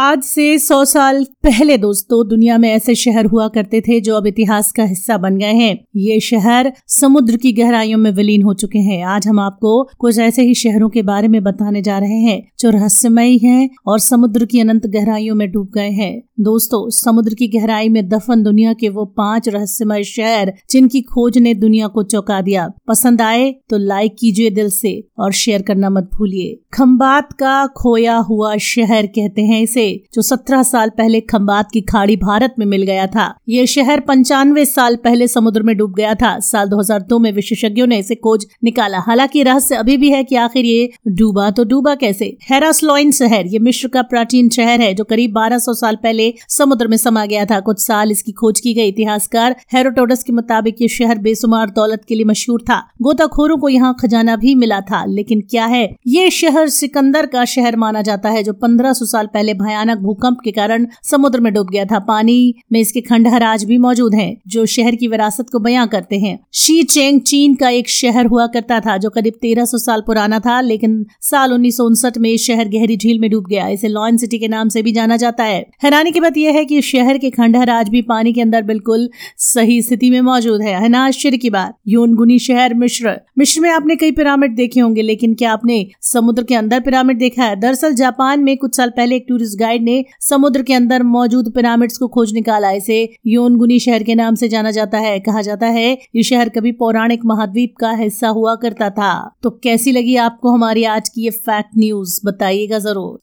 आज से सौ साल पहले दोस्तों, दुनिया में ऐसे शहर हुआ करते थे जो अब इतिहास का हिस्सा बन गए हैं। ये शहर समुद्र की गहराइयों में विलीन हो चुके हैं। आज हम आपको कुछ ऐसे ही शहरों के बारे में बताने जा रहे हैं जो रहस्यमयी हैं और समुद्र की अनंत गहराइयों में डूब गए हैं। दोस्तों, समुद्र की गहराई में दफन दुनिया के वो पाँच रहस्यमय शहर जिनकी खोज ने दुनिया को चौंका दिया। पसंद आए तो लाइक कीजिए दिल से और शेयर करना मत भूलिए। खम्बात का खोया हुआ शहर कहते हैं इसे। जो सत्रह साल पहले खम्बात की खाड़ी भारत में मिल गया था। ये शहर पंचानवे साल पहले समुद्र में डूब गया था। साल 2002 में विशेषज्ञों ने इसे खोज निकाला। हालाँकि रहस्य अभी भी है कि आखिर ये डूबा तो डूबा कैसे? हेरास्लोइन शहर, ये मिश्र का प्राचीन शहर है जो करीब 1200 साल पहले समुद्र में समा गया था। कुछ साल इसकी खोज की गई। इतिहासकार हेरोटोडस के मुताबिक ये शहर बेसुमार दौलत के लिए मशहूर था। गोताखोरों को यहाँ खजाना भी मिला था। लेकिन क्या है? ये शहर सिकंदर का शहर माना जाता है, जो पंद्रह साल पहले भयानक भूकंप के कारण समुद्र में डूब गया था पानी में इसके खंडहर आज भी मौजूद हैं, जो शहर की विरासत को बयां करते हैं। शी चेंग चीन का एक शहर हुआ करता था, जो करीब 1300 साल पुराना था, लेकिन साल उन्नीस सौ उनसठ में शहर गहरी झील में डूब गया। इसे लॉयन सिटी के नाम से भी जाना जाता है। हैरानी की बात यह है कि शहर के खंडहर आज भी पानी के अंदर बिल्कुल सही स्थिति में मौजूद है। है ना, आश्चर्य की बात। योनगुनी शहर मिश्र। मिश्र में आपने कई पिरामिड देखे होंगे, लेकिन क्या आपने समुद्र के अंदर पिरामिड देखा है? दरअसल जापान में कुछ साल पहले एक टूरिस्ट गाइड ने समुद्र के अंदर मौजूद पिरामिड्स को खोज निकाला। इसे योनगुनी शहर के नाम से जाना जाता है। कहा जाता है, ये शहर कभी पौराणिक महाद्वीप का हिस्सा हुआ करता था। तो कैसी लगी आपको हमारी आज की ये फैक्ट न्यूज़ बताइएगा ज़रूर।